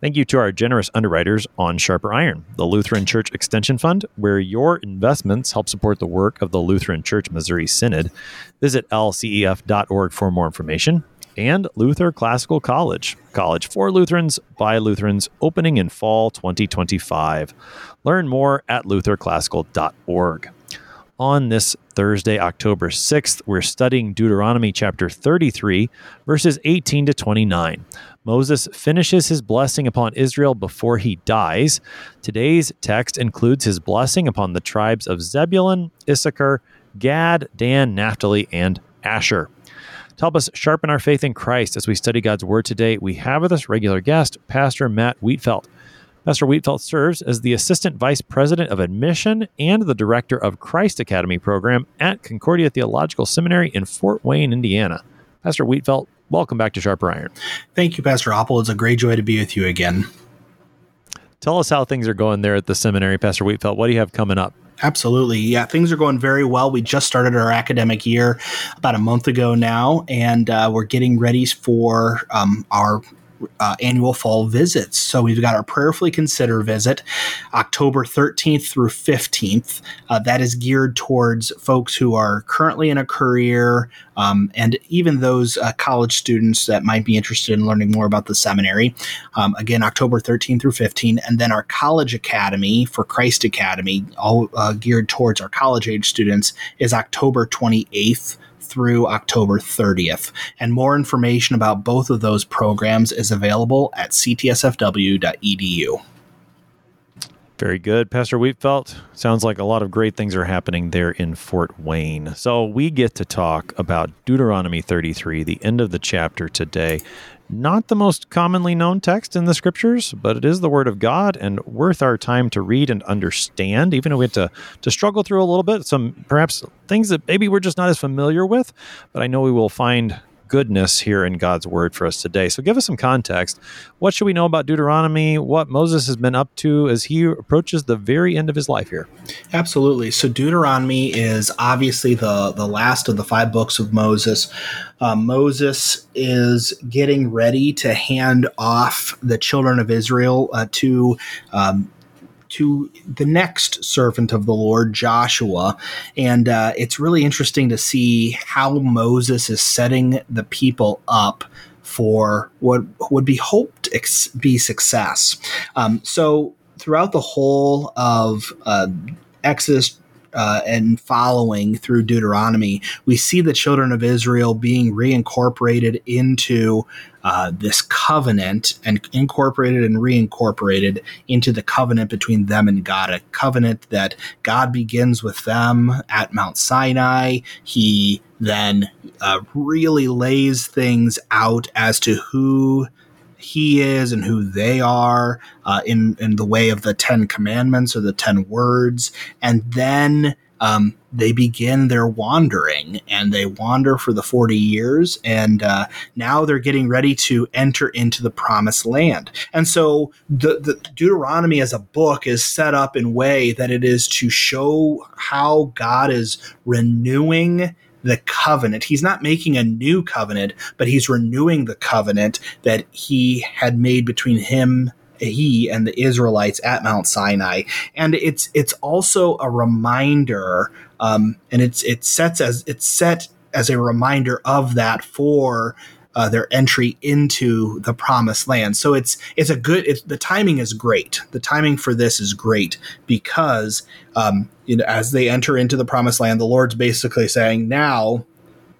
Thank you to our generous underwriters on Sharper Iron, the Lutheran Church Extension Fund, where your investments help support the work of the Lutheran Church Missouri Synod. Visit lcef.org for more information. And Luther Classical College, college for Lutherans by Lutherans, opening in fall 2025. Learn more at lutherclassical.org. On this Thursday, October 6th, we're studying Deuteronomy chapter 33, verses 18 to 29. Moses finishes his blessing upon Israel before he dies. Today's text includes his blessing upon the tribes of Zebulun, Issachar, Gad, Dan, Naphtali, and Asher. To help us sharpen our faith in Christ as we study God's Word today, we have with us regular guest, Pastor Matt Wietfeldt. Pastor Wietfeldt serves as the Assistant Vice President of Admission and the Director of Christ Academy program at Concordia Theological Seminary in Fort Wayne, Indiana. Pastor Wietfeldt, welcome back to Sharper Iron. Thank you, Pastor Appel. It's a great joy to be with you again. Tell us how things are going there at the seminary, Pastor Wietfeldt. What do you have coming up? Absolutely. Yeah, things are going very well. We just started our academic year about a month ago now, and uh, we're getting ready for um, our uh, annual fall visits. So we've got our Prayerfully Consider visit October 13th through 15th. Uh, that is geared towards folks who are currently in a career um, and even those uh, college students that might be interested in learning more about the seminary. Um, again, October 13th through 15th. And then our College Academy for Christ Academy, all uh, geared towards our college age students, is October 28th through October 30th. And more information about both of those programs is available at ctsfw.edu. Very good, Pastor Wietfeldt. Sounds like a lot of great things are happening there in Fort Wayne. So we get to talk about Deuteronomy 33, the end of the chapter today. Not the most commonly known text in the scriptures, but it is the word of God and worth our time to read and understand, even if we have to, to struggle through a little bit. Some perhaps things that maybe we're just not as familiar with, but I know we will find goodness here in God's word for us today. So give us some context. What should we know about Deuteronomy? What Moses has been up to as he approaches the very end of his life here? Absolutely. So Deuteronomy is obviously the the last of the five books of Moses. Uh, Moses is getting ready to hand off the children of Israel uh, to um, to the next servant of the Lord, Joshua. And uh, it's really interesting to see how Moses is setting the people up for what would be hoped ex- be success. Um, so throughout the whole of uh, Exodus uh, and following through Deuteronomy, we see the children of Israel being reincorporated into uh, this covenant and incorporated and reincorporated into the covenant between them and God, a covenant that God begins with them at Mount Sinai. He then uh, really lays things out as to who he is and who they are uh, in in the way of the Ten Commandments or the Ten Words, and then um, they begin their wandering and they wander for the 40 years and uh, now they're getting ready to enter into the promised land. And so the, the deuteronomy as a book is set up in way that it is to show how god is renewing the covenant. He's not making a new covenant, but he's renewing the covenant that he had made between him he and the Israelites at Mount Sinai, and it's it's also a reminder, um, and it's it sets as it's set as a reminder of that for uh, their entry into the promised land. So it's it's a good. It's, the timing is great. The timing for this is great because um, you know, as they enter into the promised land, the Lord's basically saying, now,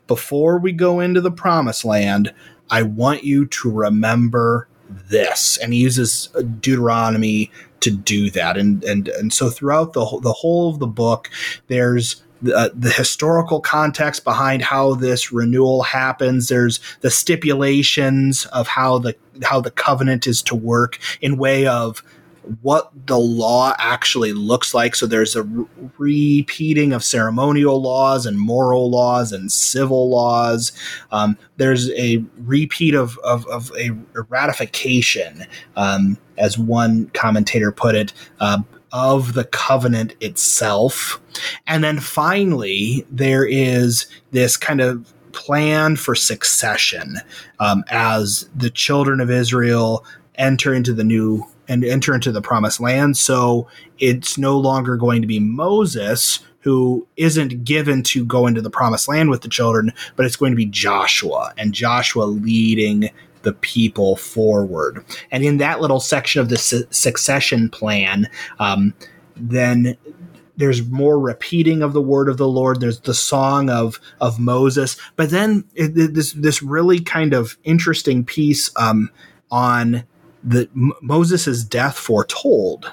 before we go into the promised land, I want you to remember this. And he uses Deuteronomy to do that. And, and, and so throughout the, the whole of the book, there's the, uh, the historical context behind how this renewal happens. There's the stipulations of how the how the covenant is to work in way of what the law actually looks like. So there's a re- repeating of ceremonial laws and moral laws and civil laws. Um, there's a repeat of, of, of a, ratification, um, as one commentator put it. Uh, of the covenant itself. And then finally, there is this kind of plan for succession um, as the children of Israel enter into the new and enter into the promised land. So it's no longer going to be Moses who isn't given to go into the promised land with the children, but it's going to be Joshua and Joshua leading the people forward. And in that little section of the su- succession plan, um, then there's more repeating of the word of the Lord. There's the song of of Moses, but then it, this this really kind of interesting piece um, on the M- Moses' death foretold,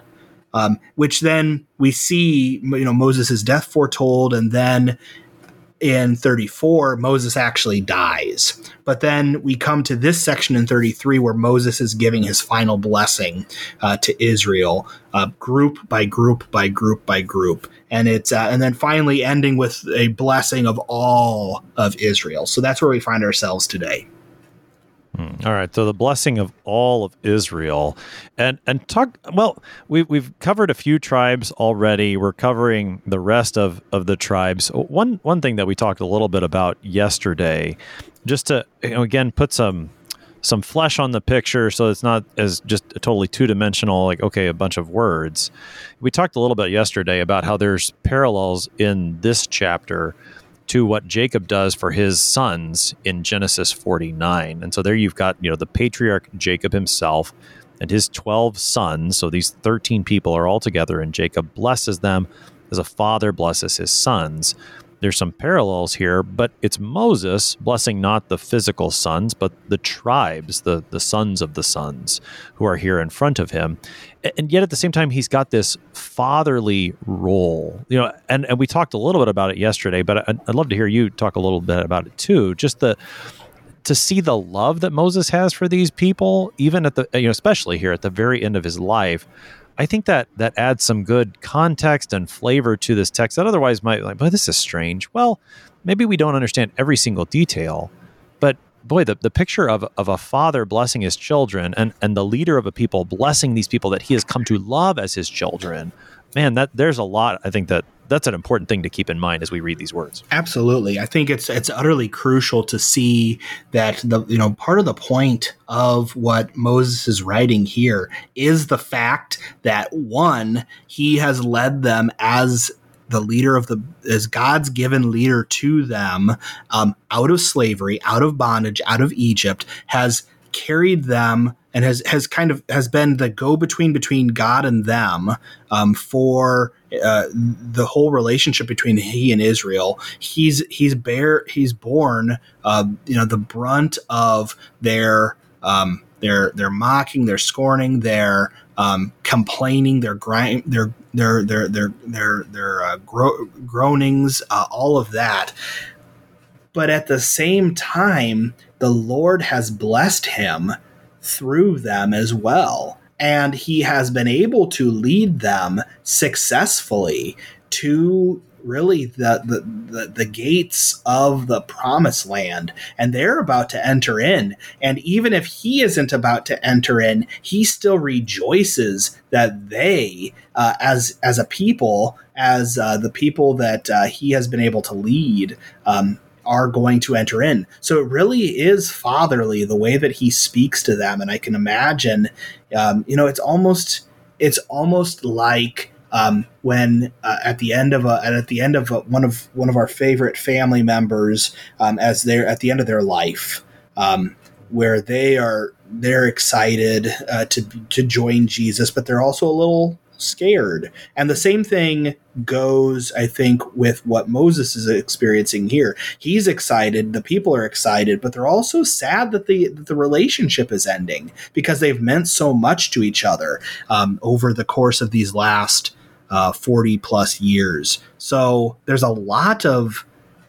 um, which then we see you know Moses' death foretold, and then in 34, Moses actually dies. But then we come to this section in 33 where Moses is giving his final blessing uh, to Israel, uh, group by group by group by group, and it's uh, and then finally ending with a blessing of all of Israel. So that's where we find ourselves today. All right, so the blessing of all of Israel, and and talk. Well, we we've covered a few tribes already. We're covering the rest of of the tribes. One one thing that we talked a little bit about yesterday, just to you know, again put some some flesh on the picture, so it's not as just totally two dimensional. Like okay, a bunch of words. We talked a little bit yesterday about how there's parallels in this chapter to what Jacob does for his sons in Genesis 49. And so there you've got, you know, the patriarch Jacob himself and his 12 sons. So these 13 people are all together, and Jacob blesses them as a father blesses his sons there's some parallels here, but it's Moses blessing not the physical sons, but the tribes, the the sons of the sons who are here in front of him. And yet at the same time, he's got this fatherly role, you know. And, and we talked a little bit about it yesterday, but I'd, I'd love to hear you talk a little bit about it too. Just the to see the love that Moses has for these people, even at the you know, especially here at the very end of his life I think that that adds some good context and flavor to this text that otherwise might be like, but this is strange. Well, maybe we don't understand every single detail, but boy, the, the picture of, of a father blessing his children and, and the leader of a people blessing these people that he has come to love as his children, man, that there's a lot I think that that's an important thing to keep in mind as we read these words. Absolutely. I think it's it's utterly crucial to see that the you know part of the point of what Moses is writing here is the fact that one he has led them as the leader of the as God's given leader to them um, out of slavery, out of bondage, out of Egypt, has carried them and has has kind of has been the go between between God and them um, for uh, the whole relationship between he and Israel. He's he's bear he's born uh, you know the brunt of their um, their their mocking, their scorning, their um, complaining, their grind, their their their their their their uh, gro- groanings, uh, all of that. But at the same time, the Lord has blessed him through them as well. And he has been able to lead them successfully to really the, the, the, the, gates of the promised land. And they're about to enter in. And even if he isn't about to enter in he still rejoices that they uh, as as a people as uh, the people that uh, he has been able to lead um, are going to enter in. So it really is fatherly the way that he speaks to them, and I can imagine, um, you know, it's almost it's almost like um, when uh, at the end of a at the end of a, one of one of our favorite family members um, as they're at the end of their life. Um, where they are they're excited uh, to to join Jesus, but they're also a little scared. And the same thing goes, I think, with what Moses is experiencing here. He's excited, the people are excited, but they're also sad that the that the relationship is ending because they've meant so much to each other um, over the course of these last uh, 40 plus years. So there's a lot of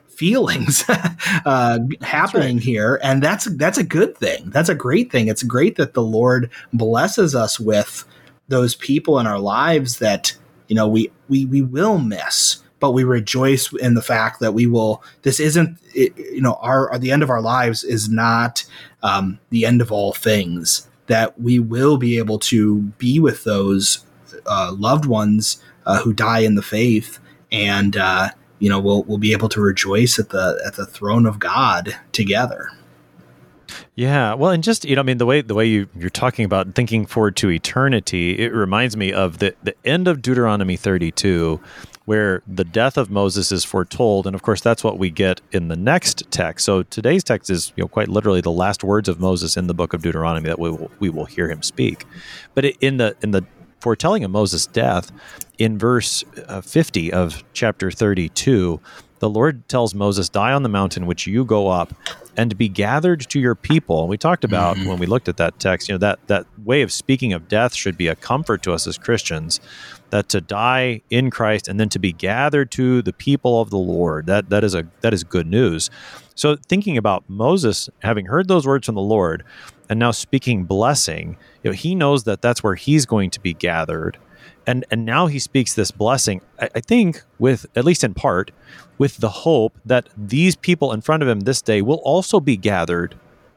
feelings uh, happening right. here, and that's that's a good thing. That's a great thing. It's great that the Lord blesses us with those people in our lives that you know we we we will miss but we rejoice in the fact that we will this isn't you know our the end of our lives is not um, the end of all things that we will be able to be with those uh, loved ones uh, who die in the faith and uh, you know we'll we'll be able to rejoice at the at the throne of God together yeah, well, and just you know, I mean, the way the way you you're talking about thinking forward to eternity, it reminds me of the the end of Deuteronomy 32, where the death of Moses is foretold, and of course, that's what we get in the next text. So today's text is you know quite literally the last words of Moses in the book of Deuteronomy that we will, we will hear him speak. But in the in the foretelling of Moses' death, in verse uh, 50 of chapter 32, the Lord tells Moses, Die on the mountain which you go up and be gathered to your people. We talked about mm-hmm. when we looked at that text, you know, that, that way of speaking of death should be a comfort to us as Christians, that to die in Christ and then to be gathered to the people of the Lord, that, that is a that is good news. So thinking about Moses having heard those words from the Lord and now speaking blessing, you know, he knows that that's where he's going to be gathered and and now he speaks this blessing I, I, think with at least in part with the hope that these people in front of him this day will also be gathered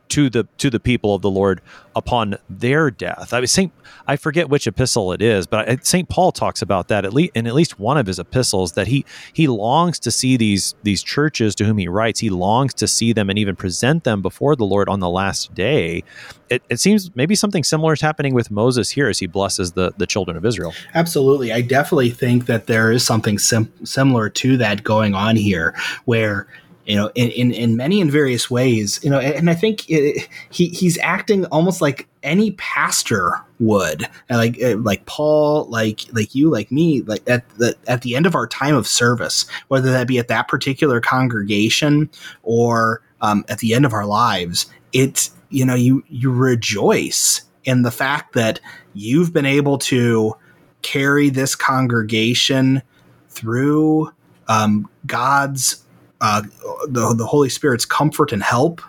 to the to the people of the Lord upon their death. I mean, Saint I forget which epistle it is, but Saint Paul talks about that at least in at least one of his epistles that he he longs to see these these churches to whom he writes. He longs to see them and even present them before the Lord on the last day. It, it seems maybe something similar is happening with Moses here as he blesses the the children of Israel. Absolutely, I definitely think that there is something sim- similar to that going on here, where you know, in, in, in many and various ways, you know, and, I think it, he, he's acting almost like any pastor would, and like, uh, like Paul, like, like you, like me, like at the, at the end of our time of service, whether that be at that particular congregation or um, at the end of our lives, it's, you know, you, you rejoice in the fact that you've been able to carry this congregation through um, God's uh, the, the Holy Spirit's comfort and help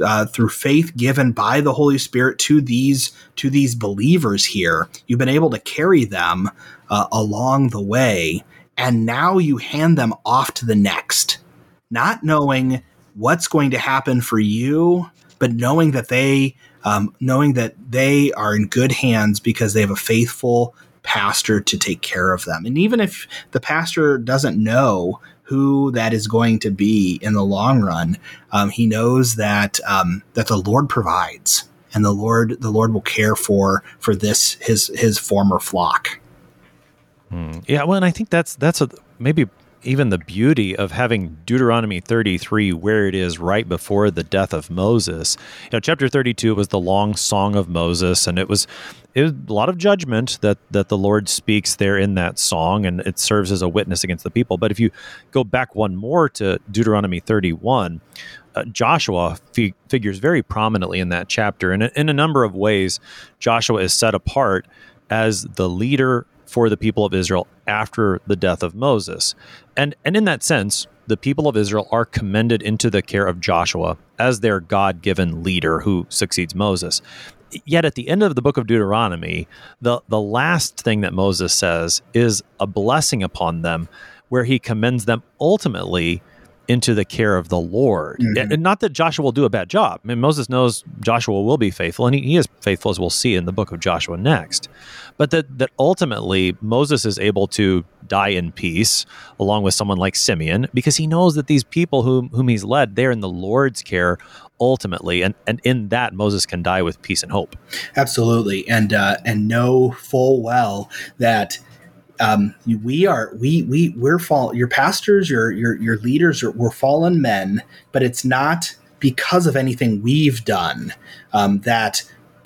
uh, through faith given by the Holy Spirit to these to these believers here. You've been able to carry them uh, along the way, and now you hand them off to the next, not knowing what's going to happen for you, but knowing that they um, knowing that they are in good hands because they have a faithful pastor to take care of them. And even if the pastor doesn't know who that is going to be in the long run. Um, he knows that um, that the Lord provides, and the Lord the Lord will care for for this his his former flock. Hmm. Yeah, well, and I think that's that's a maybe even the beauty of having Deuteronomy 33 where it is right before the death of Moses. You know, chapter 32 was the long song of Moses, and it was, it was a lot of judgment that that the Lord speaks there in that song, and it serves as a witness against the people. But if you go back one more to Deuteronomy 31, uh, Joshua fi- figures very prominently in that chapter, and in a number of ways, Joshua is set apart as the leader for the people of Israel after the death of Moses. And and in that sense, the people of Israel are commended into the care of Joshua as their God-given leader who succeeds Moses. Yet at the end of the book of Deuteronomy, the, the last thing that Moses says is a blessing upon them where he commends them ultimately into the care of the Lord. Mm-hmm. And not that Joshua will do a bad job. I mean, Moses knows Joshua will be faithful, and he, he is faithful, as we'll see in the book of Joshua next. But that, that ultimately Moses is able to die in peace along with someone like Simeon because he knows that these people whom, whom he's led, they're in the Lord's care ultimately and and in that moses can die with peace and hope absolutely and uh and know full well that um, we are we we we're fall your pastors your your your leaders are we're fallen men but it's not because of anything we've done um, that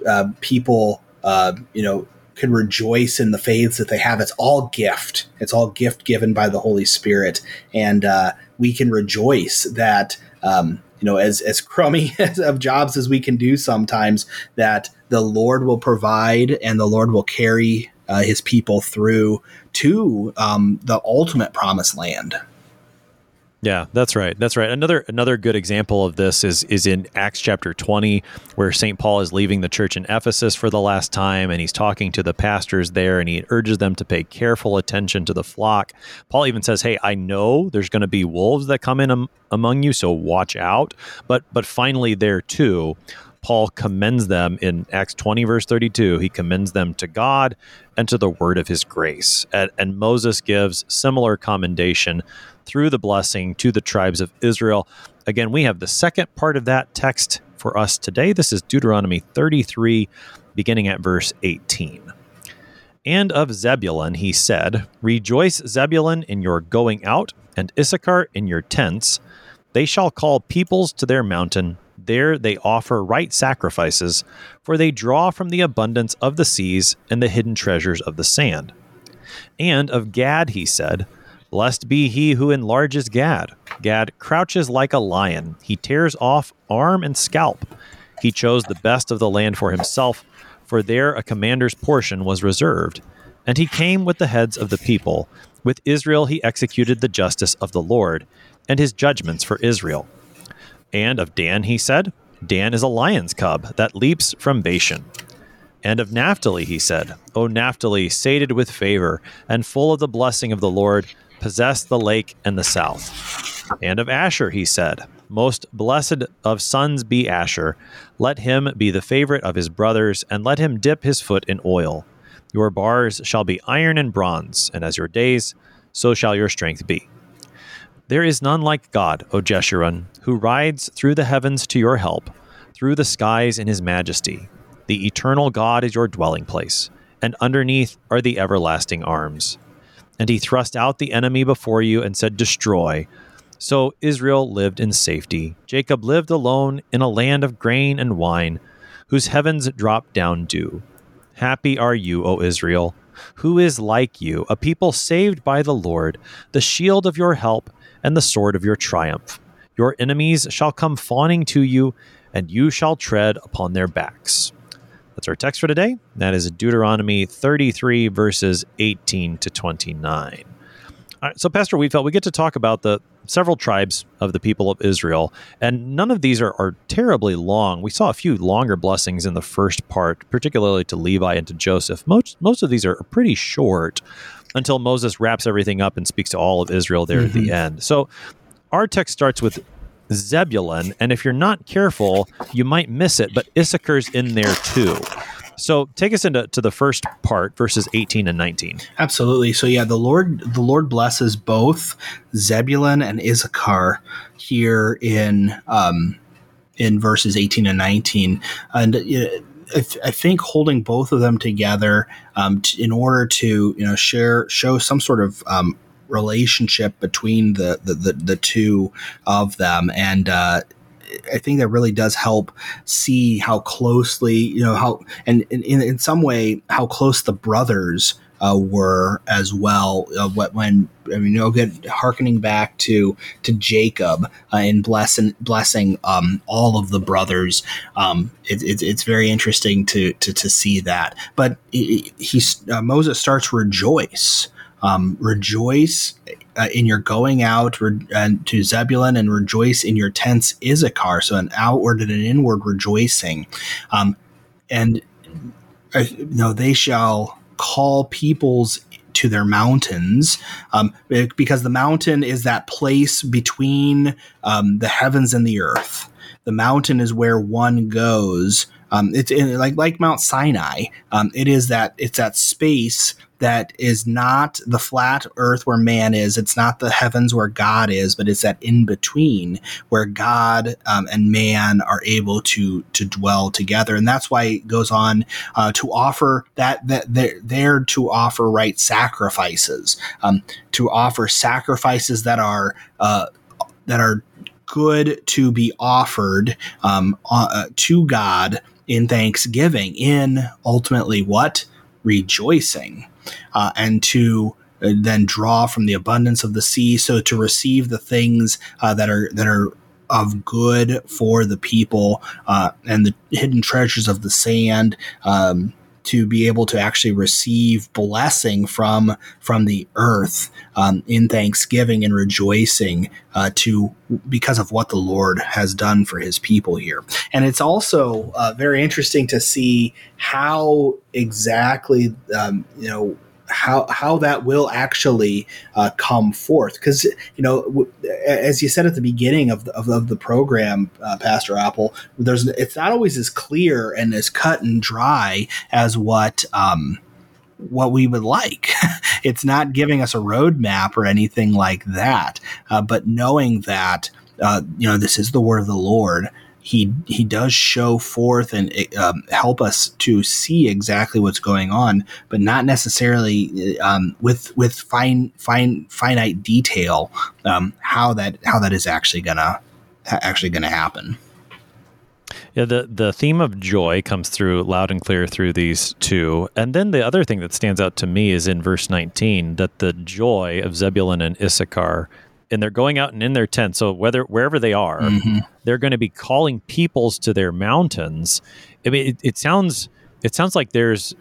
uh, people uh, you know can rejoice in the faiths that they have. It's all gift. It's all gift given by the holy spirit. And uh, we can rejoice that um, you know as as crummy of jobs as we can do sometimes that the lord will provide and the lord will carry uh, his people through to um, the ultimate promised land. Yeah, that's right. That's right. Another another good example of this is is in Acts chapter 20 where St. Paul is leaving the church in Ephesus for the last time and he's talking to the pastors there and he urges them to pay careful attention to the flock. Paul even says, "Hey, I know there's going to be wolves that come in am- among you, so watch out." But but finally there too, Paul commends them in Acts 20, verse 32. He commends them to God and to the word of his grace. And, and, Moses gives similar commendation through the blessing to the tribes of Israel. Again, we have the second part of that text for us today. This is Deuteronomy 33, beginning at verse 18. And of Zebulun he said, Rejoice, Zebulun, in your going out, and Issachar in your tents. They shall call peoples to their mountain there they offer right sacrifices, for they draw from the abundance of the seas and the hidden treasures of the sand. And of Gad he said, Blessed be he who enlarges Gad. Gad crouches like a lion. He tears off arm and scalp. He chose the best of the land for himself, for there a commander's portion was reserved. And he came with the heads of the people. With Israel he executed the justice of the Lord, and his judgments for Israel. And of Dan he said, Dan is a lion's cub that leaps from Bashan. And of Naphtali he said, O Naphtali, sated with favor and full of the blessing of the Lord, possess the lake and the south. And of Asher he said, Most blessed of sons be Asher. Let him be the favorite of his brothers, and let him dip his foot in oil. Your bars shall be iron and bronze, and as your days, so shall your strength be. There is none like God, O Jeshurun, who rides through the heavens to your help, through the skies in his majesty. The eternal God is your dwelling place, and underneath are the everlasting arms. And he thrust out the enemy before you and said, Destroy. So Israel lived in safety. Jacob lived alone in a land of grain and wine, whose heavens dropped down dew. Happy are you, O Israel. Who is like you, a people saved by the Lord, the shield of your help and the sword of your triumph. Your enemies shall come fawning to you, and you shall tread upon their backs. That's our text for today. That is Deuteronomy 33, verses 18 to 29. All right, so, Pastor Wietfeldt, we get to talk about the several tribes of the people of Israel, and none of these are, are terribly long. We saw a few longer blessings in the first part, particularly to Levi and to Joseph. Most, most of these are pretty short until Moses wraps everything up and speaks to all of Israel there mm-hmm. at the mm-hmm. end. So our text starts with Zebulun, and if you're not careful, you might miss it, but Issachar's in there too. So take us into to the first part, verses 18 and 19. Absolutely. So yeah, the Lord the Lord blesses both Zebulun and Issachar here in um, in verses 18 and 19. And uh, I, I, think holding both of them together um, t- in order to you know share show some sort of um, relationship between the, the the, the two of them. And uh, I think that really does help see how closely you know how and in, in some way how close the brothers uh, were as well. Uh, when I mean, you know, harkening back to to Jacob uh, in blessing blessing um, all of the brothers. Um, it, it, it's very interesting to to, to see that. But he, he uh, Moses starts rejoice. Um, rejoice uh, in your going out re- and to Zebulun and rejoice in your tents Issachar. So an outward and an inward rejoicing. Um, and uh, know, they shall call peoples to their mountains um, because the mountain is that place between um, the heavens and the earth. The mountain is where one goes. Um, it's like like Mount Sinai. Um, it is that it's that space that is not the flat earth where man is. It's not the heavens where God is, but it's that in between where God um, and man are able to to dwell together. And that's why it goes on uh, to offer that that they're there to offer right sacrifices, um, to offer sacrifices that are uh, that are good to be offered um, uh, to God in thanksgiving, in ultimately what rejoicing uh, and to uh, then draw from the abundance of the sea. So to receive the things uh, that are that are of good for the people uh, and the hidden treasures of the sand. Um, to be able to actually receive blessing from from the earth um, in thanksgiving and rejoicing uh, to because of what the Lord has done for His people here. And it's also uh, very interesting to see how exactly um, you know how how that will actually uh, come forth because you know w- as you said at the beginning of the, of, of the program uh, pastor appel there's it's not always as clear and as cut and dry as what um, what we would like. it's not giving us a roadmap or anything like that, uh, but knowing that uh, you know this is the word of the Lord he he does show forth and um, help us to see exactly what's going on, but not necessarily um, with with fine fine finite detail um, how that how that is actually gonna actually gonna happen. Yeah, the the theme of joy comes through loud and clear through these two. And then the other thing that stands out to me is in verse 19 that the joy of Zebulun and Issachar and they're going out and in their tent. So whether wherever they are, mm-hmm. they're going to be calling peoples to their mountains. I mean, it, it sounds it sounds like there's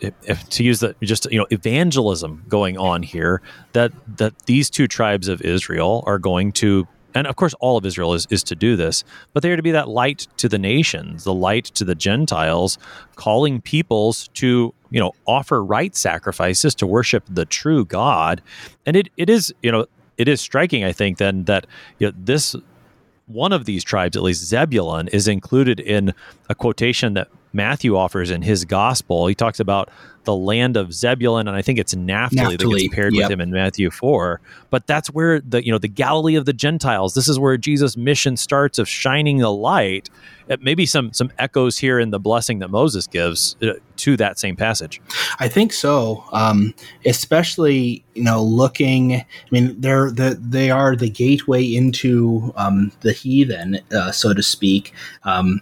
to use the just you know evangelism going on here that that these two tribes of Israel are going to and of course all of Israel is, is to do this, but they are to be that light to the nations, the light to the Gentiles, calling peoples to, you know, offer right sacrifices to worship the true God. And it, it is, you know, it is striking, I think, then that you know, this one of these tribes, at least Zebulun, is included in a quotation that Matthew offers in his gospel. He talks about the land of Zebulun, and I think it's Naphtali, Naphtali. that gets paired yep. with him in Matthew four. But that's where the you know the Galilee of the Gentiles. This is where Jesus' mission starts of shining the light. Uh, maybe some some echoes here in the blessing that Moses gives uh, to that same passage. I think so, um, especially you know looking. I mean, they're the, they are the gateway into um, the heathen, uh, so to speak. Um,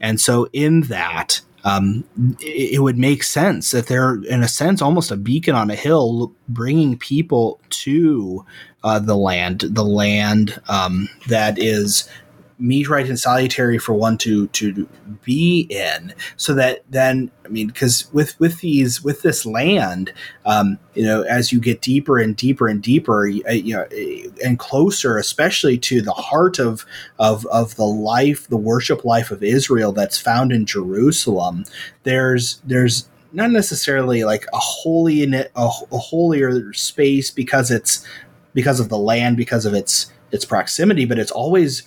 and so, in that, um, it, it, would make sense that they're, in a sense, almost a beacon on a hill, bringing people to uh, the land, the land um, that is meet right and salutary for one to to be in so that then i mean because with with these with this land um you know as you get deeper and deeper and deeper uh, you know and closer especially to the heart of of of the life the worship life of israel that's found in jerusalem there's there's not necessarily like a holy in it a, a holier space because it's because of the land because of its its proximity but it's always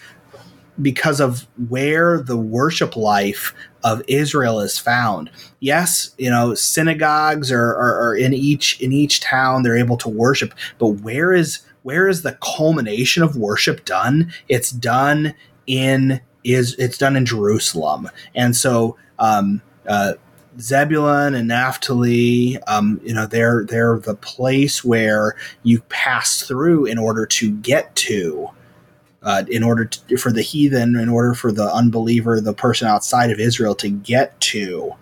because of where the worship life of Israel is found. Yes, you know, synagogues are, are, are, in each in each town they're able to worship, but where is where is the culmination of worship done? It's done in is it's done in Jerusalem, and so um, uh, Zebulun and Naphtali, um, you know, they're they're the place where you pass through in order to get to uh, in order to, for the heathen, in order for the unbeliever, the person outside of Israel to get to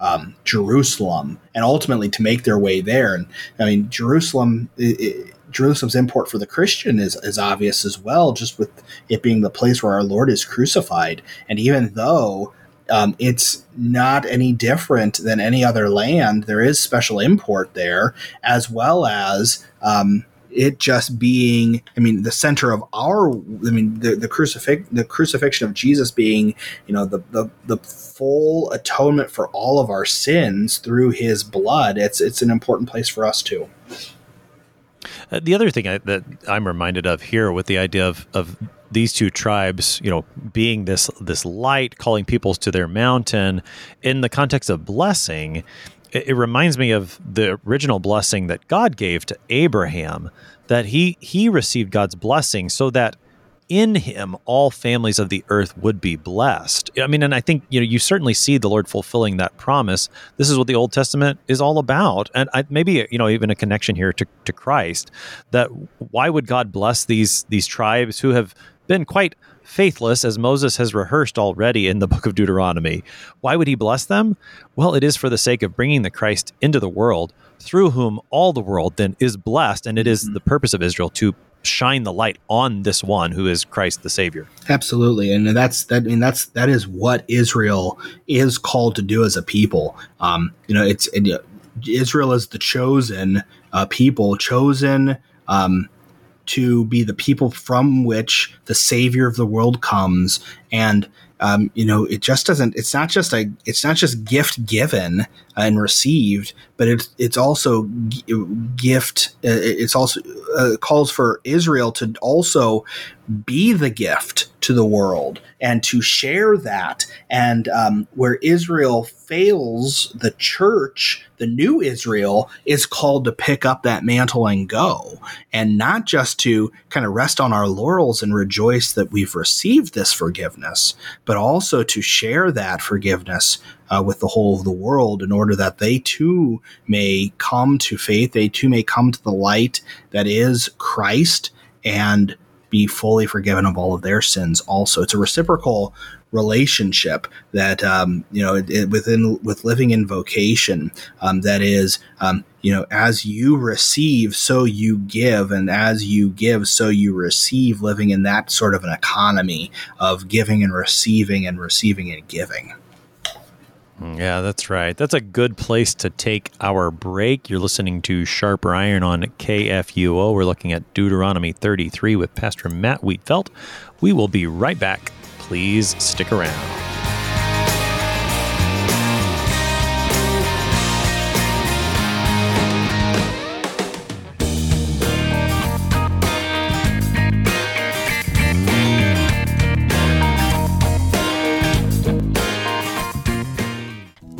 um, Jerusalem and ultimately to make their way there. And I mean, Jerusalem. It, it, Jerusalem's import for the Christian is, is obvious as well, just with it being the place where our Lord is crucified. And even though um, it's not any different than any other land. There is special import there, as well as um, it just being i mean the center of our i mean the, the crucifix the crucifixion of jesus being you know the, the the full atonement for all of our sins through his blood it's it's an important place for us too. Uh, the other thing I, that i'm reminded of here with the idea of of these two tribes, you know, being this this light, calling peoples to their mountain, in the context of blessing, it, it reminds me of the original blessing that God gave to Abraham, that he he received God's blessing so that in him all families of the earth would be blessed. I mean, and I think you know you certainly see the Lord fulfilling that promise. This is what the Old Testament is all about, and I, maybe you know even a connection here to, to Christ. That why would God bless these these tribes who have been quite faithless, as Moses has rehearsed already in the book of Deuteronomy. Why would he bless them? Well, it is for the sake of bringing the Christ into the world, through whom all the world then is blessed. And it is mm-hmm. the purpose of Israel to shine the light on this one who is Christ the Savior. Absolutely, and that's that. I mean, that's that is what Israel is called to do as a people. Um, you know, it's it, Israel is the chosen uh, people, chosen um, to be the people from which the Savior of the world comes, and um, you know, it just doesn't. It's not just a. It's not just gift given and received, but it's it's also gift. Uh, it's also uh, calls for Israel to also be the gift to the world and to share that. And um, where Israel fails, the church, the new Israel, is called to pick up that mantle and go, and not just to kind of rest on our laurels and rejoice that we've received this forgiveness, but also to share that forgiveness uh, with the whole of the world in order that they too may come to faith, they too may come to the light that is Christ and be fully forgiven of all of their sins also. It's a reciprocal relationship that um, you know it, it, within with living in vocation um, that is um, you know as you receive so you give and as you give so you receive. Living in that sort of an economy of giving and receiving and receiving and giving yeah, that's right. That's a good place to take our break. You're listening to Sharper Iron on KFUO. We're looking at Deuteronomy 33 with Pastor Matt Wietfeldt. We will be right back. Please stick around.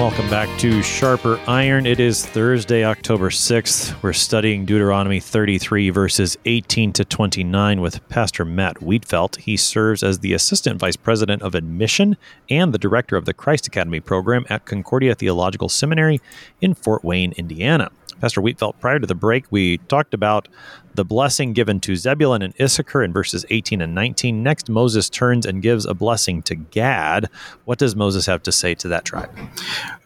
Welcome back to Sharper Iron. It is Thursday, October 6th. We're studying Deuteronomy 33, verses 18 to 29, with Pastor Matt Wietfeldt. He serves as the Assistant Vice President of Admission and the Director of the Christ Academy program at Concordia Theological Seminary in Fort Wayne, Indiana. Pastor Wietfeldt, prior to the break, we talked about the blessing given to Zebulun and Issachar in verses 18 and 19. Next, Moses turns and gives a blessing to Gad. What does Moses have to say to that tribe?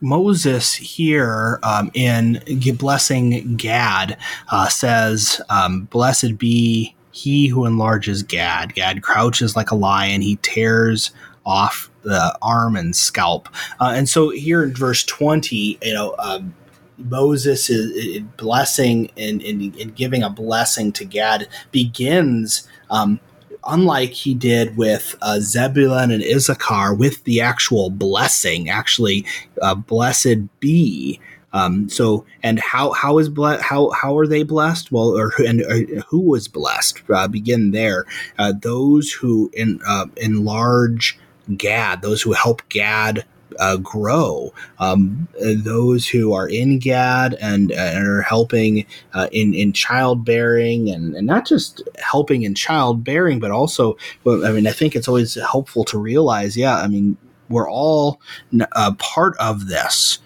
Moses here um, in blessing Gad uh, says, um, Blessed be he who enlarges Gad. Gad crouches like a lion, he tears off the arm and scalp. Uh, and so here in verse 20, you know, um, Moses is, blessing and, and, and, giving a blessing to Gad begins, um, unlike he did with uh, Zebulun and Issachar, with the actual blessing, actually, uh, blessed be. Um, so, and how how is ble- how how are they blessed? Well, or and uh, who was blessed? Uh, begin there. Uh, those who in, uh, enlarge Gad, those who help Gad uh, grow. Um, those who are in GAD and, and are helping uh, in in childbearing and, and not just helping in childbearing, but also, I mean, I think it's always helpful to realize, yeah, I mean, we're all uh, part of this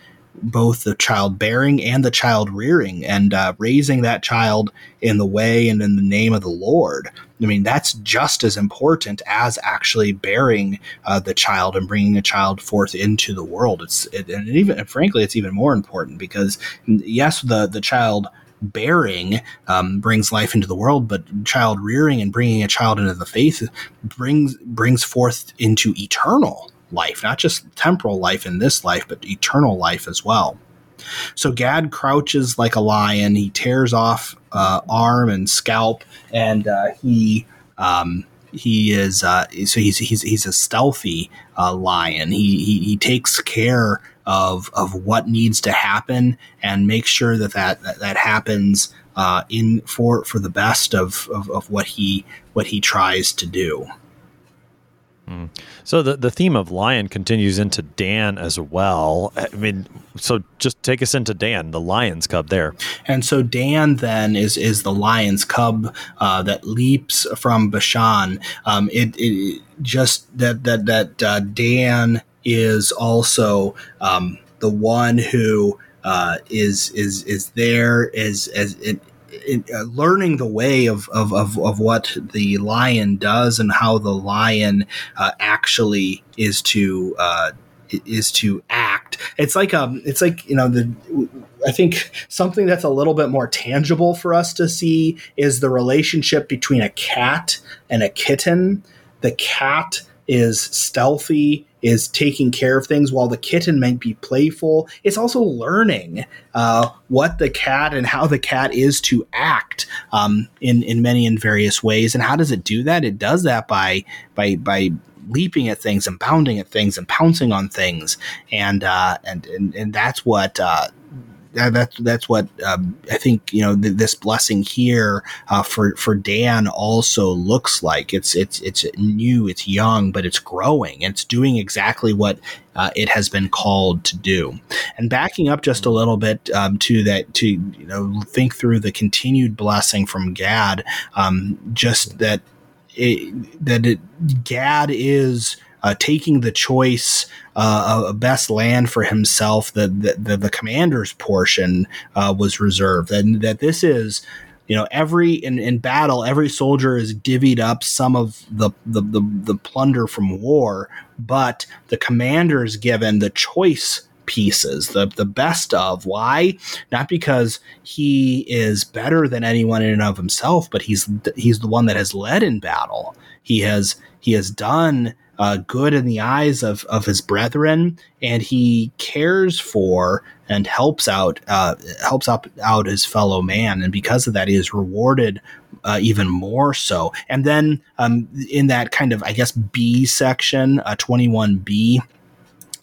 both the childbearing and the child rearing and uh, raising that child in the way and in the name of the Lord. I mean, that's just as important as actually bearing uh, the child and bringing a child forth into the world. It's it, and even frankly, it's even more important because yes, the the child bearing um, brings life into the world, but child rearing and bringing a child into the faith brings brings forth into eternal life, not just temporal life in this life, but eternal life as well. So Gad crouches like a lion. He tears off uh, arm and scalp, and uh, he um, he is uh, so he's he's he's a stealthy uh, lion. He, he he takes care of of what needs to happen and makes sure that that that, that happens uh, in for for the best of, of of what he what he tries to do. So the the theme of lion continues into Dan as well. I mean, so just take us into Dan, the lion's cub there. And so Dan then is is the lion's cub uh, that leaps from Bashan. Um, it, it, just that that that uh, Dan is also um, the one who uh, is is is there as as in, uh, learning the way of, of, of, of, what the lion does and how the lion uh, actually is to uh, is to act. It's like um, it's like you know the. I think something that's a little bit more tangible for us to see is the relationship between a cat and a kitten. The cat is stealthy, is taking care of things, while the kitten might be playful. It's also learning uh, what the cat and how the cat is to act um, in in many and various ways. And how does it do that? It does that by by by leaping at things and bounding at things and pouncing on things, and uh, and, and and that's what uh, that's that's what um, I think you know th- this blessing here uh, for for Dan also looks like. It's it's it's new, it's young, but it's growing. It's doing exactly what uh, it has been called to do. And backing up just a little bit um, to that to you know think through the continued blessing from Gad. Um, just that it, that it, Gad is uh, taking the choice uh, best land for himself. That the, the, the, commander's portion uh, was reserved, and that this is. You know, every in, in battle, every soldier is divvied up some of the, the, the, the plunder from war, but the commander is given the choice pieces, the the best of. Why? Not because he is better than anyone in and of himself, but he's he's the one that has led in battle. He has he has done uh, good in the eyes of, of his brethren, and he cares for and helps out uh, helps out, out his fellow man, and because of that, he is rewarded uh, even more so. And then um, in that kind of I guess B section, uh, twenty one B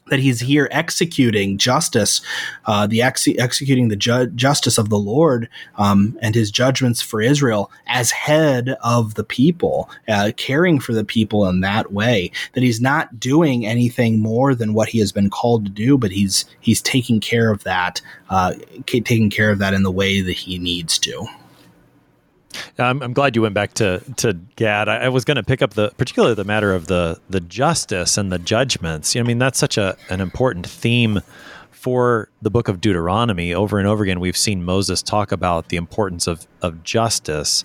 that he's here executing justice, uh, the ex- executing the ju- justice of the Lord um, and his judgments for Israel as head of the people, uh, caring for the people in that way. That he's not doing anything more than what he has been called to do, but he's he's taking care of that, uh, taking care of that in the way that he needs to. I'm, I'm glad you went back to to Gad. I, I was going to pick up the particularly the matter of the the justice and the judgments. You know, I mean, that's such a an important theme for the book of Deuteronomy. Over and over again, we've seen Moses talk about the importance of of justice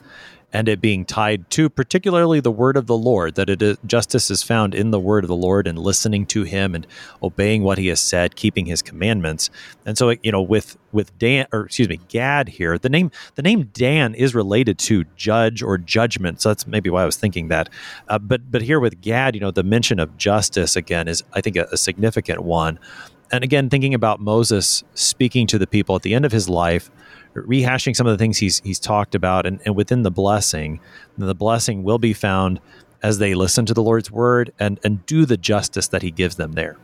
and it being tied to particularly the word of the Lord, that it is, justice is found in the word of the Lord and listening to him and obeying what he has said, keeping his commandments. And so, you know, with with Dan or excuse me, Gad here, the name the name Dan is related to judge or judgment. So that's maybe why I was thinking that. Uh, but but here with Gad, you know, the mention of justice again is I think a, a significant one. And again, thinking about Moses speaking to the people at the end of his life rehashing some of the things he's he's talked about, and, and within the blessing, the blessing will be found as they listen to the Lord's word and and do the justice that He gives them there.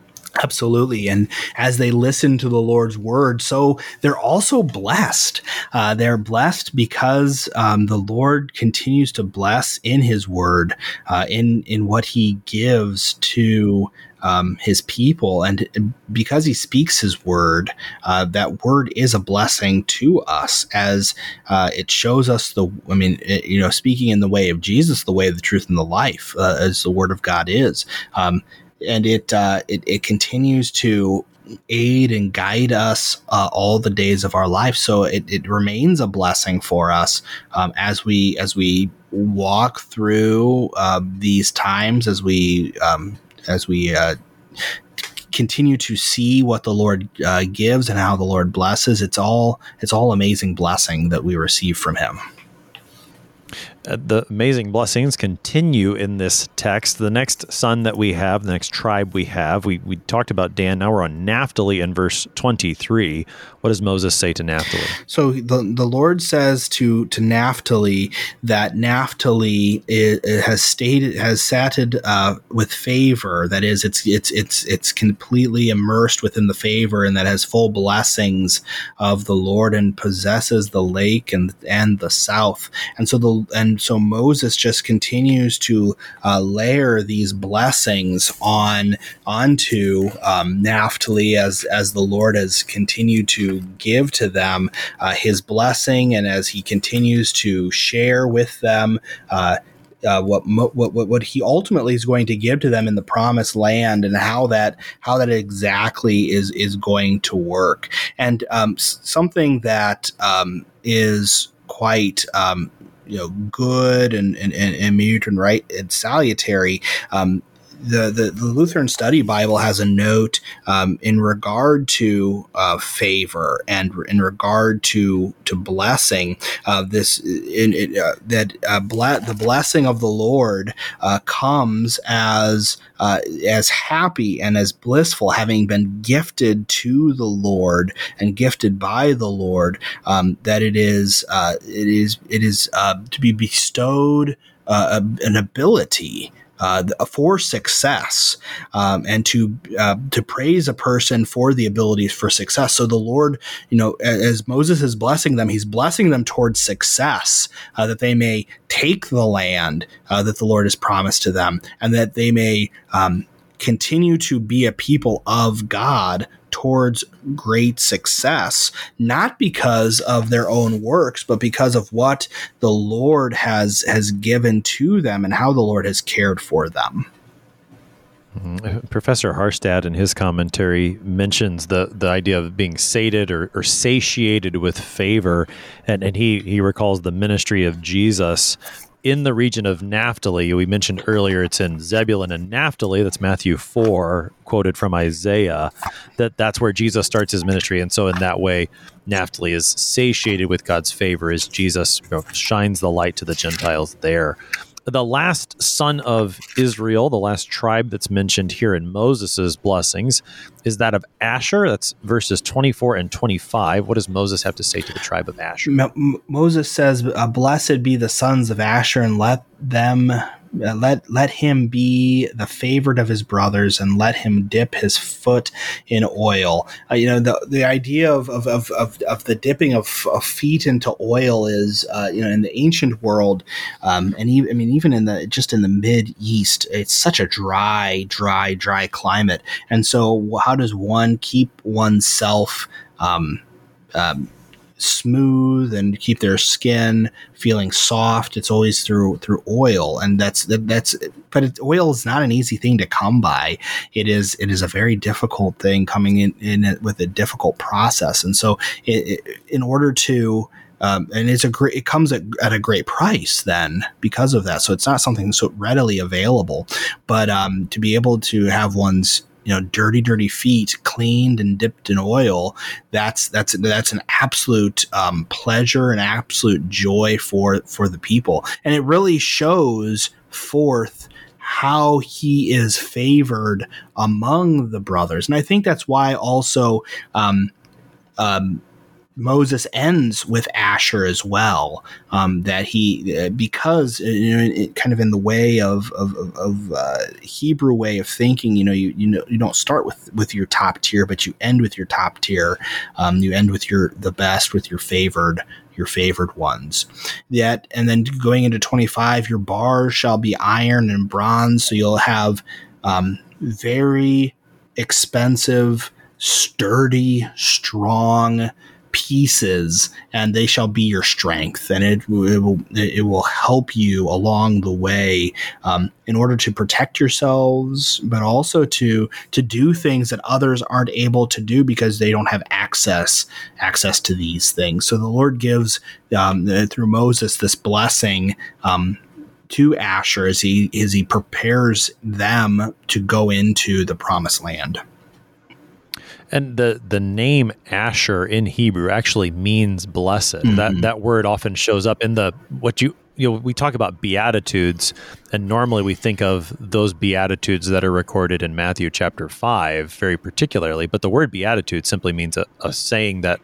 Absolutely. And as they listen to the Lord's word, so they're also blessed. Uh, they're blessed because um, the Lord continues to bless in his word, uh, in, in what he gives to um, his people. And because he speaks his word, uh, that word is a blessing to us as uh, it shows us the, I mean, it, you know, speaking in the way of Jesus, the way of the truth and the life, uh, as the word of God is. Um, and it, uh, it, it continues to aid and guide us uh, all the days of our life. So it, it remains a blessing for us um, as we as we walk through uh, these times, as we um, as we uh, continue to see what the Lord uh, gives and how the Lord blesses. It's all it's all amazing blessing that we receive from Him. Uh, the amazing blessings continue in this text. The next son that we have, the next tribe we have, we, we talked about Dan. Now we're on Naphtali in verse 23. What does Moses say to Naphtali? So the, the Lord says to, to Naphtali that Naphtali is, has stated has satted uh, with favor. That is, it's it's it's it's completely immersed within the favor, and that has full blessings of the Lord, and possesses the lake and and the south. And so the and so Moses just continues to uh, layer these blessings on onto um, Naphtali as as the Lord has continued to give to them uh, His blessing, and as He continues to share with them. Uh, uh, what, what what what he ultimately is going to give to them in the promised land and how that how that exactly is is going to work and um, something that um, is quite um, you know good and and and, and mute and right and salutary um, the, the, the, Lutheran Study Bible has a note um, in regard to uh, favor and in regard to to blessing. Uh, this in, in, uh, that uh, ble- the blessing of the Lord uh, comes as uh, as happy and as blissful, having been gifted to the Lord and gifted by the Lord. Um, that it is it is it is to be bestowed an ability uh, for success um, and to uh, to praise a person for the abilities for success. So the Lord, you know, as Moses is blessing them, he's blessing them towards success uh, that they may take the land uh, that the Lord has promised to them, and that they may. Um, continue to be a people of God towards great success, not because of their own works, but because of what the Lord has has given to them and how the Lord has cared for them. Mm-hmm. Professor Harstad in his commentary mentions the, the idea of being sated or, or satiated with favor, and, and he, he recalls the ministry of Jesus in the region of Naphtali. We mentioned earlier it's in Zebulun and Naphtali. That's Matthew 4, quoted from Isaiah. That that's where Jesus starts his ministry. And so in that way, Naphtali is satiated with God's favor as Jesus you know, shines the light to the Gentiles there the last son of Israel, the last tribe that's mentioned here in Moses' blessings, is that of Asher. That's verses 24 and 25. What does Moses have to say to the tribe of Asher? Moses says, uh, Blessed be the sons of Asher, and let them uh, let let him be the favorite of his brothers and let him dip his foot in oil. Uh, you know the the idea of of, of, of, of the dipping of, of, feet into oil is uh, you know in the ancient world um, and even, I mean even in the just in the mid east it's such a dry dry dry climate. And so how does one keep oneself um, um, smooth and keep their skin feeling soft. It's always through through oil, and that's that's. But it, oil is not an easy thing to come by. It is it is a very difficult thing coming in in with a difficult process, and so it, it, in order to um, and it's a great it comes at, at a great price then because of that so it's not something so readily available but um, to be able to have one's you know dirty dirty feet cleaned and dipped in oil that's that's that's an absolute um, pleasure and absolute joy for for the people. And it really shows forth how he is favored among the brothers. And i think that's why also um, um, Moses ends with Asher as well. Um, that he, uh, because uh, you know, it, kind of in the way of of, of uh, Hebrew way of thinking, you know, you you know you don't start with with your top tier, but you end with your top tier. Um, you end with your the best, with your favored your favored ones. Yet, and then going into twenty five, your bars shall be iron and bronze, so you'll have um, very expensive, sturdy, strong pieces and they shall be your strength and it, it will it will help you along the way um, in order to protect yourselves but also to to do things that others aren't able to do because they don't have access access to these things so the lord gives um, through moses this blessing um, to Asher as he as he prepares them to go into the promised land. And the the name Asher in Hebrew actually means blessed. Mm-hmm. That that word often shows up in the what you you know we talk about beatitudes and normally we think of those beatitudes that are recorded in matthew chapter 5 very particularly but the word beatitude simply means a, a saying that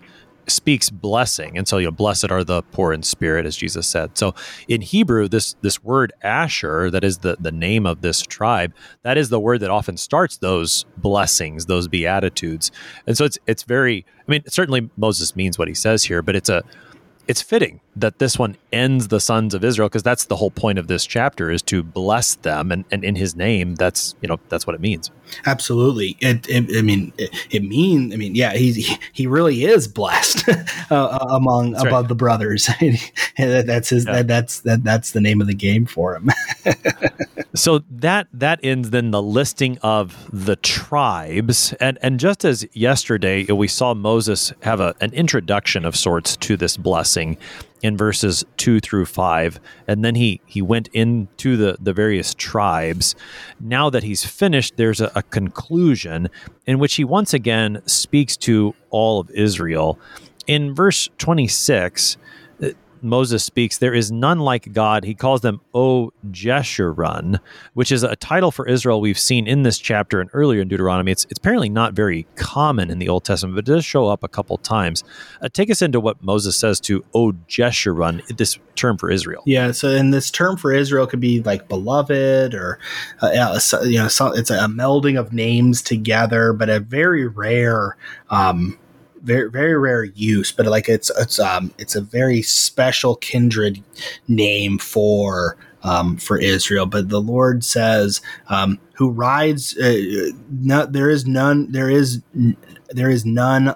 speaks blessing and so you know blessed are the poor in spirit as jesus said. So in hebrew this this word asher that is the the name of this tribe that is the word that often starts those blessings those beatitudes. And so it's it's very i mean certainly moses means what he says here but it's a it's fitting that this one ends the sons of Israel because that's the whole point of this chapter is to bless them and, and in his name that's you know that's what it means. Absolutely. It, it i mean it, it mean i mean yeah he he really is blessed uh, uh, among that's above right. the brothers. That's his yeah. that, that's that that's the name of the game for him. So that that ends then the listing of the tribes. And and just as yesterday we saw moses have a, an introduction of sorts to this blessing in verses two through five, and then he he went into the the various tribes. Now that he's finished, there's a, a conclusion in which he once again speaks to all of Israel. In verse twenty six, Moses speaks, there is none like God. He calls them O Jeshurun, which is a title for Israel we've seen in this chapter and earlier in Deuteronomy. It's, it's apparently not very common in the Old Testament, but it does show up a couple times. Uh, take us into what Moses says to O Jeshurun, this term for Israel. Yeah, so in this term for Israel could be like beloved or uh, you know, it's a melding of names together, but a very rare um, very very rare use, but like it's it's um it's a very special kindred name for um, for Israel. But the Lord says, um, "Who rides? Uh, not, there is none. There is there is none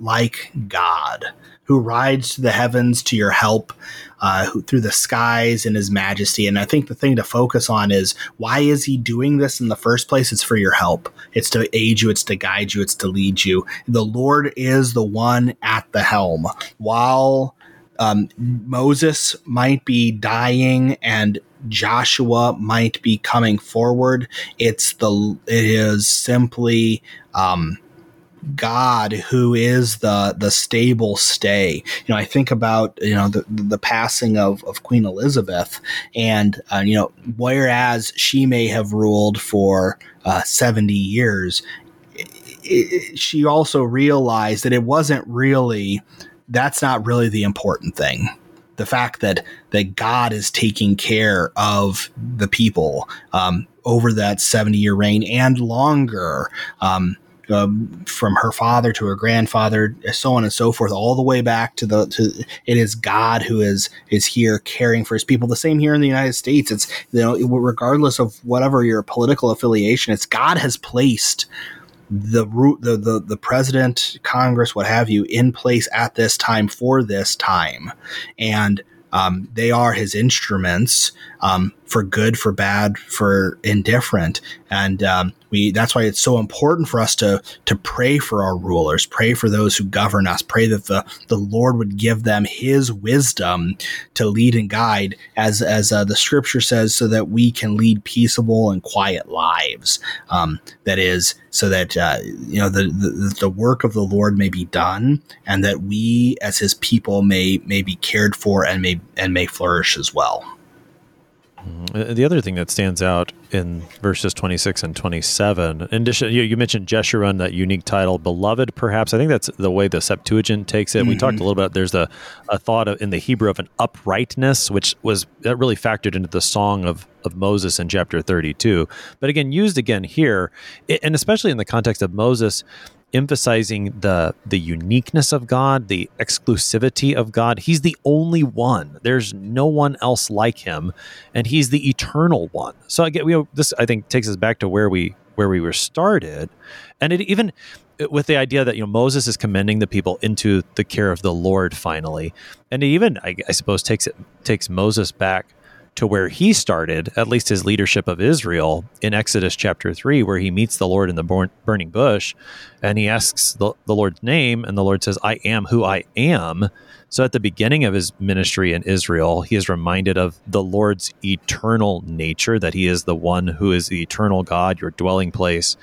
like God." Who rides to the heavens to your help uh, who, through the skies in his majesty. And I think the thing to focus on is why is he doing this in the first place? It's for your help. It's to aid you. It's to guide you. It's to lead you. The Lord is the one at the helm. While um, Moses might be dying and Joshua might be coming forward. It's the it is simply um, God who is the the stable stay. You know, I think about you know the the passing of of Queen Elizabeth, and uh, you know, whereas she may have ruled for uh, seventy years, it, it, she also realized that it wasn't really that's not really the important thing the fact that that God is taking care of the people um, over that 70 year reign and longer. Um, um, from her father to her grandfather, so on and so forth, all the way back to the to it is God who is is here caring for His people. The same here in the United States. It's you know regardless of whatever your political affiliation, it's God has placed the root the, the the president, Congress, what have you, in place at this time for this time, and um, they are His instruments um, for good, for bad, for indifferent, and um, we that's why it's so important for us to to pray for our rulers, pray for those who govern us, pray that the the Lord would give them His wisdom to lead and guide, as as uh, the Scripture says, so that we can lead peaceable and quiet lives. Um, that is, so that uh, you know the, the the work of the Lord may be done, and that we as His people may may be cared for and may and may flourish as well. Mm-hmm. The other thing that stands out in verses 26 and 27, in addition, you, you mentioned Jeshurun, that unique title, beloved, perhaps. I think that's the way the Septuagint takes it. Mm-hmm. We talked a little bit, there's a, a thought of, in the Hebrew of an uprightness, which was that really factored into the song of, of Moses in chapter 32. But again, used again here, and especially in the context of Moses, emphasizing the the uniqueness of God, the exclusivity of God. He's the only one. There's no one else like him, and he's the eternal one. So I get we this I think takes us back to where we where we were started, and it even with the idea that you know Moses is commending the people into the care of the Lord finally, and it even I, I suppose takes it takes Moses back to where he started, at least his leadership of Israel in Exodus chapter 3, where he meets the Lord in the burning bush and he asks the, the Lord's name, and the Lord says, I am who I am. So at the beginning of his ministry in Israel, he is reminded of the Lord's eternal nature, that he is the one who is the eternal God, your dwelling place.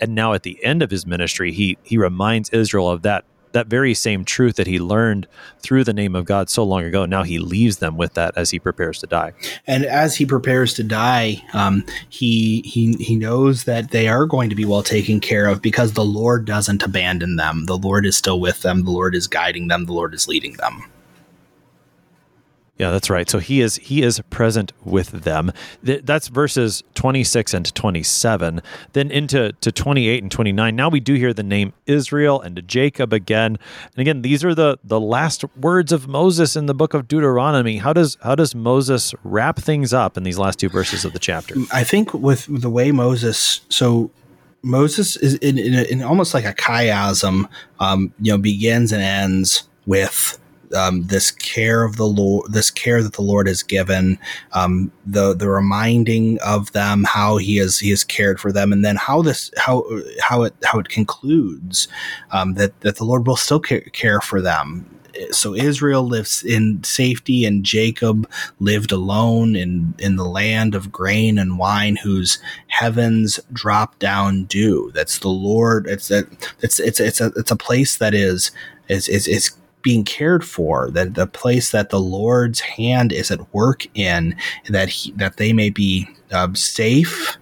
And now at the end of his ministry, he he reminds Israel of that that very same truth that he learned through the name of God so long ago. Now he leaves them with that as he prepares to die. And as he prepares to die, um, he he he knows that they are going to be well taken care of because the Lord doesn't abandon them. The Lord is still with them. The Lord is guiding them. The Lord is leading them. Yeah, that's right. So he is he is present with them. Th- that's verses 26 and 27. Then into to 28 and 29. Now we do hear the name Israel and Jacob again. And again, these are the the last words of Moses in the book of Deuteronomy. How does how does Moses wrap things up in these last two verses of the chapter? I think with the way Moses so Moses is in, in, in almost like a chiasm, um, you know, begins and ends with um, this care of the Lord, this care that the Lord has given, um, the the reminding of them how He has He has cared for them, and then how this how how it how it concludes um, that that the Lord will still care for them. So Israel lives in safety, and Jacob lived alone in in the land of grain and wine, whose heavens drop down dew. That's the Lord. It's a, it's it's it's a it's a place that is is is, is being cared for, that the place that the Lord's hand is at work in, that he, that they may be uh, safe,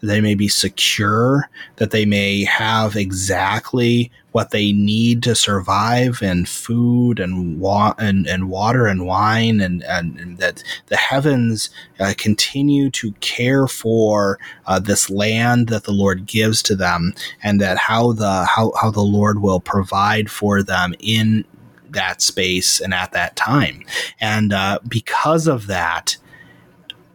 that they may be secure, that they may have exactly what they need to survive, and food and wa- and, and water and wine, and, and, and that the heavens uh, continue to care for uh, this land that the Lord gives to them, and that how the how, how the Lord will provide for them in that space and at that time. And uh, because of that,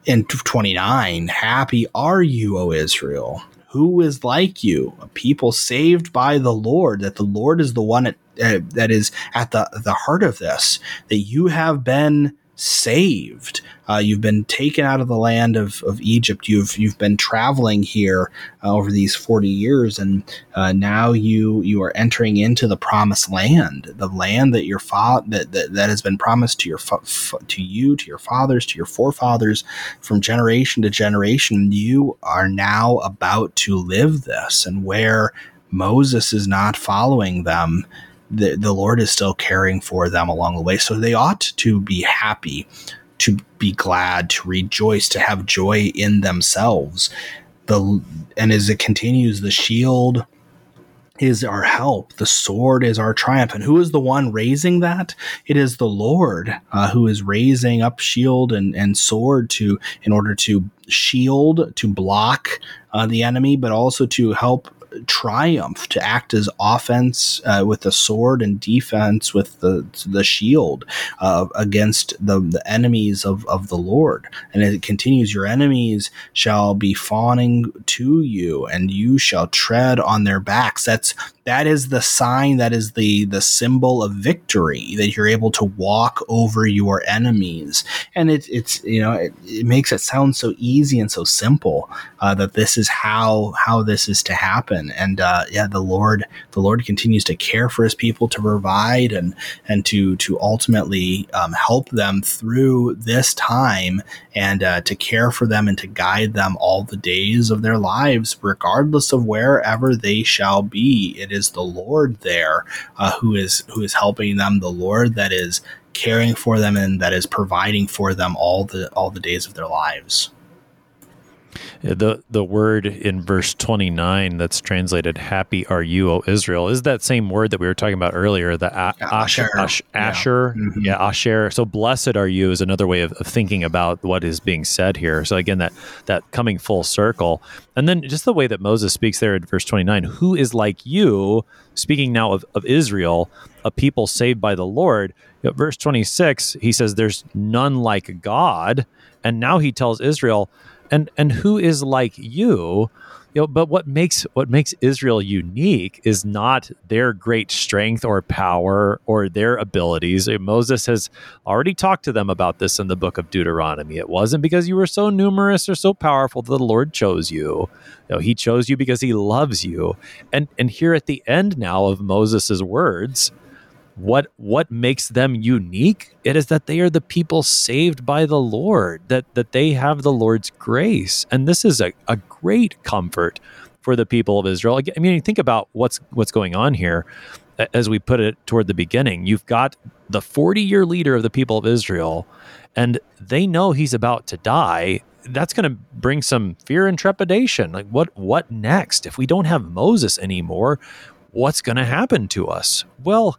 in 29, happy are you, O Israel. Who is like you? A people saved by the Lord, that the Lord is the one at, uh, that is at the, the heart of this, that you have been saved. Uh, you've been taken out of the land of, of Egypt. You've you've been traveling here uh, over these forty years, and uh, now you you are entering into the promised land, the land that your fa- that, that that has been promised to your fa- to you, to your fathers, to your forefathers, from generation to generation. You are now about to live this, and where Moses is not following them the, the Lord is still caring for them along the way. So they ought to be happy, to be glad, to rejoice, to have joy in themselves. The and as it continues, the shield is our help. The sword is our triumph. And who is the one raising that? It is the Lord uh, who is raising up shield and, and sword to in order to shield, to block uh, the enemy, but also to help triumph to act as offense uh, with the sword and defense with the the shield uh, against the, the enemies of, of the Lord. And it continues, your enemies shall be fawning to you, and you shall tread on their backs. That's that is the sign that is the the symbol of victory that you're able to walk over your enemies. And it, it's you know it, it, makes it sound so easy and so simple uh, that this is how how this is to happen. And uh, yeah the lord the lord continues to care for his people to provide and and to to ultimately um, help them through this time and uh, to care for them and to guide them all the days of their lives regardless of wherever they shall be. It is the Lord there uh, who is who is helping them, the Lord that is caring for them and that is providing for them all the all the days of their lives. The the word in verse 29 that's translated happy are you O Israel is that same word that we were talking about earlier the a- asher asher, asher yeah. Mm-hmm. yeah. asher so blessed are you is another way of, of, thinking about what is being said here so again that that coming full circle and then just the way that Moses speaks there in verse 29 who is like you speaking now of, of Israel a people saved by the Lord you know, verse 26 he says there's none like God and now he tells Israel and and who is like you you know but what makes what makes israel unique is not their great strength or power or their abilities. Moses has already talked to them about this in the book of deuteronomy. It wasn't because you were so numerous or so powerful that the lord chose you, know, he chose you because he loves you. And and here at the end now of moses's words what what makes them unique it is that they are the people saved by the lord that that they have the lord's grace and this is a, a great comfort for the people of israel i mean think about what's what's going on here as we put it toward the beginning, you've got the 40 year leader of the people of Israel, and they know he's about to die. That's going to bring some fear and trepidation. Like, what, what next? If we don't have Moses anymore, what's going to happen to us? Well,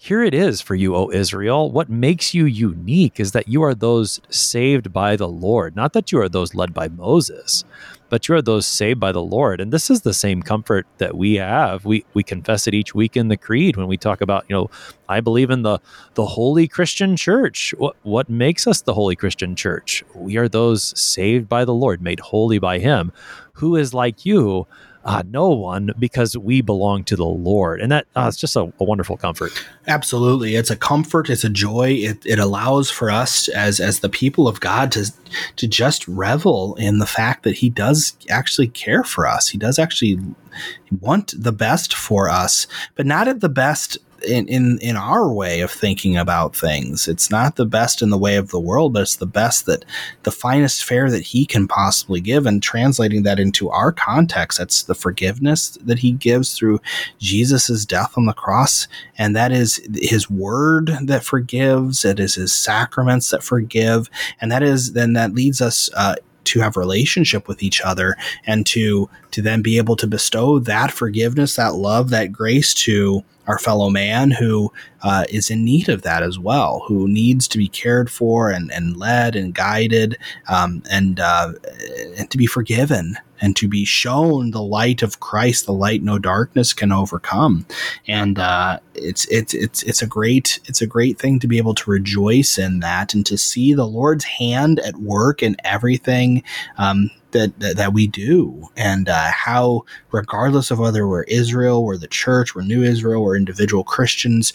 here it is for you, O Israel. What makes you unique is that you are those saved by the Lord, not that you are those led by Moses, but you are those saved by the Lord. And this is the same comfort that we have. We we confess it each week in the creed when we talk about, you know, I believe in the the holy Christian church. What what makes us the holy Christian church? We are those saved by the Lord, made holy by him, who is like you uh, no one because we belong to the Lord. And that uh, it's just a, a, wonderful comfort. Absolutely. It's a comfort. It's a joy. It, it allows for us as, as the people of God to, to just revel in the fact that he does actually care for us. He does actually want the best for us, but not at the best in, in in our way of thinking about things. It's not the best in the way of the world, but it's the best that the finest fare that he can possibly give. And translating that into our context, that's the forgiveness that he gives through Jesus' death on the cross. And that is his word that forgives, it is his sacraments that forgive. And that is then that leads us uh, to have relationship with each other and to to then be able to bestow that forgiveness, that love, that grace to our fellow man who uh, is in need of that as well, who needs to be cared for and, and led and guided um, and, uh, and to be forgiven and to be shown the light of Christ, the light no darkness can overcome. And uh, it's it's it's it's a great it's a great thing to be able to rejoice in that and to see the Lord's hand at work in everything um, that, that, that we do. And uh, how regardless of whether we're Israel, we're the church, we're New Israel, we're individual Christians,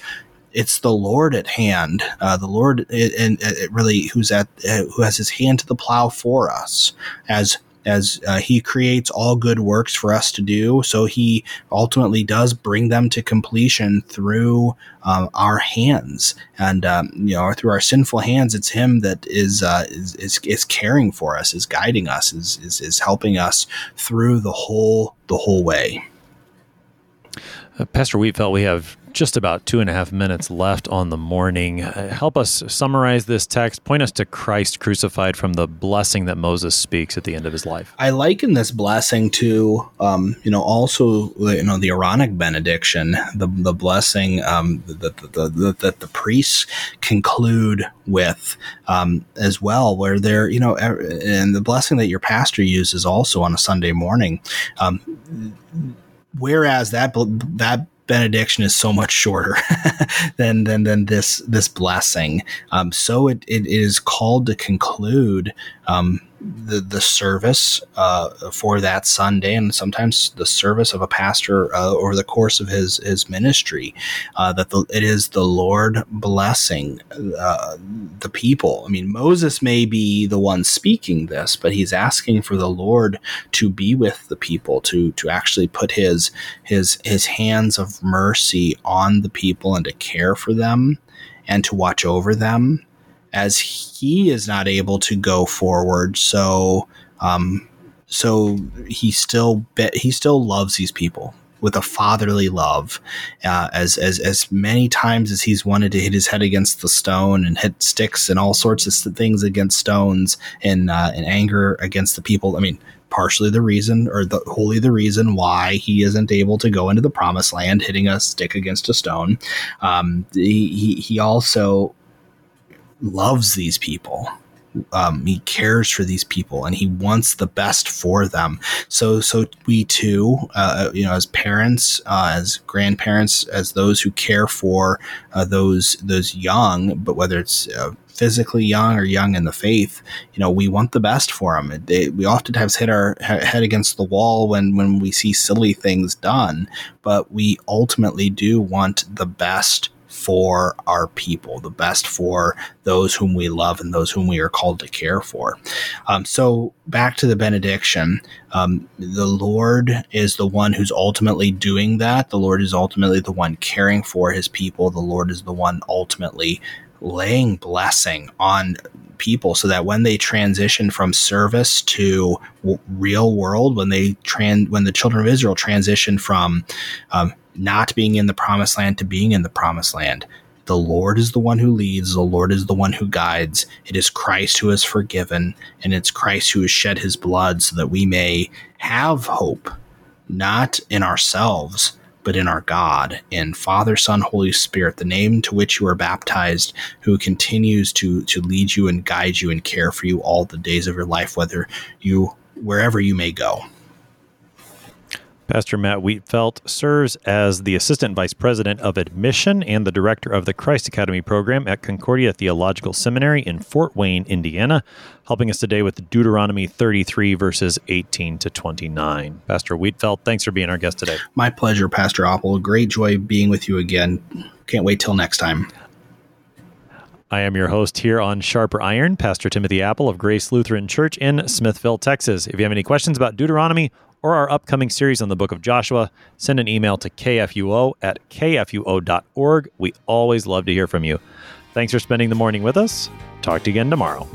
it's the Lord at hand, uh, the Lord, and really who's at uh, who has His hand to the plow for us as as uh, he creates all good works for us to do. So he ultimately does bring them to completion through um, our hands, and um, you know, through our sinful hands. It's him that is, uh, is, is is caring for us, is guiding us, is, is is helping us through the whole the whole way. Uh, Pastor Wietfeldt, we have just about two and a half minutes left on the morning. Uh, help us summarize this text. Point us to Christ crucified from the blessing that Moses speaks at the end of his life. I liken this blessing to, um, you know, also you know the Aaronic benediction, the the blessing um, that the, the, the, the, priests conclude with um, as well, where they're you know, and the blessing that your pastor uses also on a Sunday morning. Um, whereas that that benediction is so much shorter than than than this this blessing. Um, so it, it is called to conclude um, the the service uh, for that Sunday, and sometimes the service of a pastor uh, over the course of his his ministry. Uh, that the, it is the Lord blessing uh, the people. I mean, Moses may be the one speaking this, but he's asking for the Lord to be with the people, to to actually put his his his hands of mercy on the people and to care for them and to watch over them as he is not able to go forward. So, um, so he still be, he still loves these people with a fatherly love, uh, as as as many times as he's wanted to hit his head against the stone and hit sticks and all sorts of things against stones and uh, in anger against the people. I mean, partially the reason, or the wholly the reason why he isn't able to go into the promised land, hitting a stick against a stone. Um, he he also loves these people. Um, he cares for these people and he wants the best for them. So, so we too, uh, you know, as parents, uh, as grandparents, as those who care for uh, those those young, but whether it's uh, physically young or young in the faith, you know, we want the best for them. They, we oftentimes hit our head against the wall when when we see silly things done, but we ultimately do want the best for our people, the best for those whom we love and those whom we are called to care for. Um, so, back to the benediction, um, the Lord is the one who's ultimately doing that. The Lord is ultimately the one caring for his people. The Lord is the one ultimately laying blessing on people so that when they transition from service to w- real world when they trans when the children of israel transition from um, not being in the promised land to being in the promised land. The Lord is the one who leads, the Lord is the one who guides. It is Christ who has forgiven, and it's Christ who has shed his blood so that we may have hope, not in ourselves, but in our God, in Father, Son, Holy Spirit, the name to which you are baptized, who continues to to lead you and guide you and care for you all the days of your life, whether you wherever you may go. Pastor Matt Wietfeldt serves as the Assistant Vice President of Admission and the Director of the Christ Academy program at Concordia Theological Seminary in Fort Wayne, Indiana, helping us today with Deuteronomy 33, verses 18 to 29. Pastor Wietfeldt, thanks for being our guest today. My pleasure, Pastor Appel. Great joy being with you again. Can't wait till next time. I am your host here on Sharper Iron, Pastor Timothy Appel of Grace Lutheran Church in Smithville, Texas. If you have any questions about Deuteronomy or our upcoming series on the book of Joshua, send an email to kfuo at kfuo.org. We always love to hear from you. Thanks for spending the morning with us. Talk to you again tomorrow.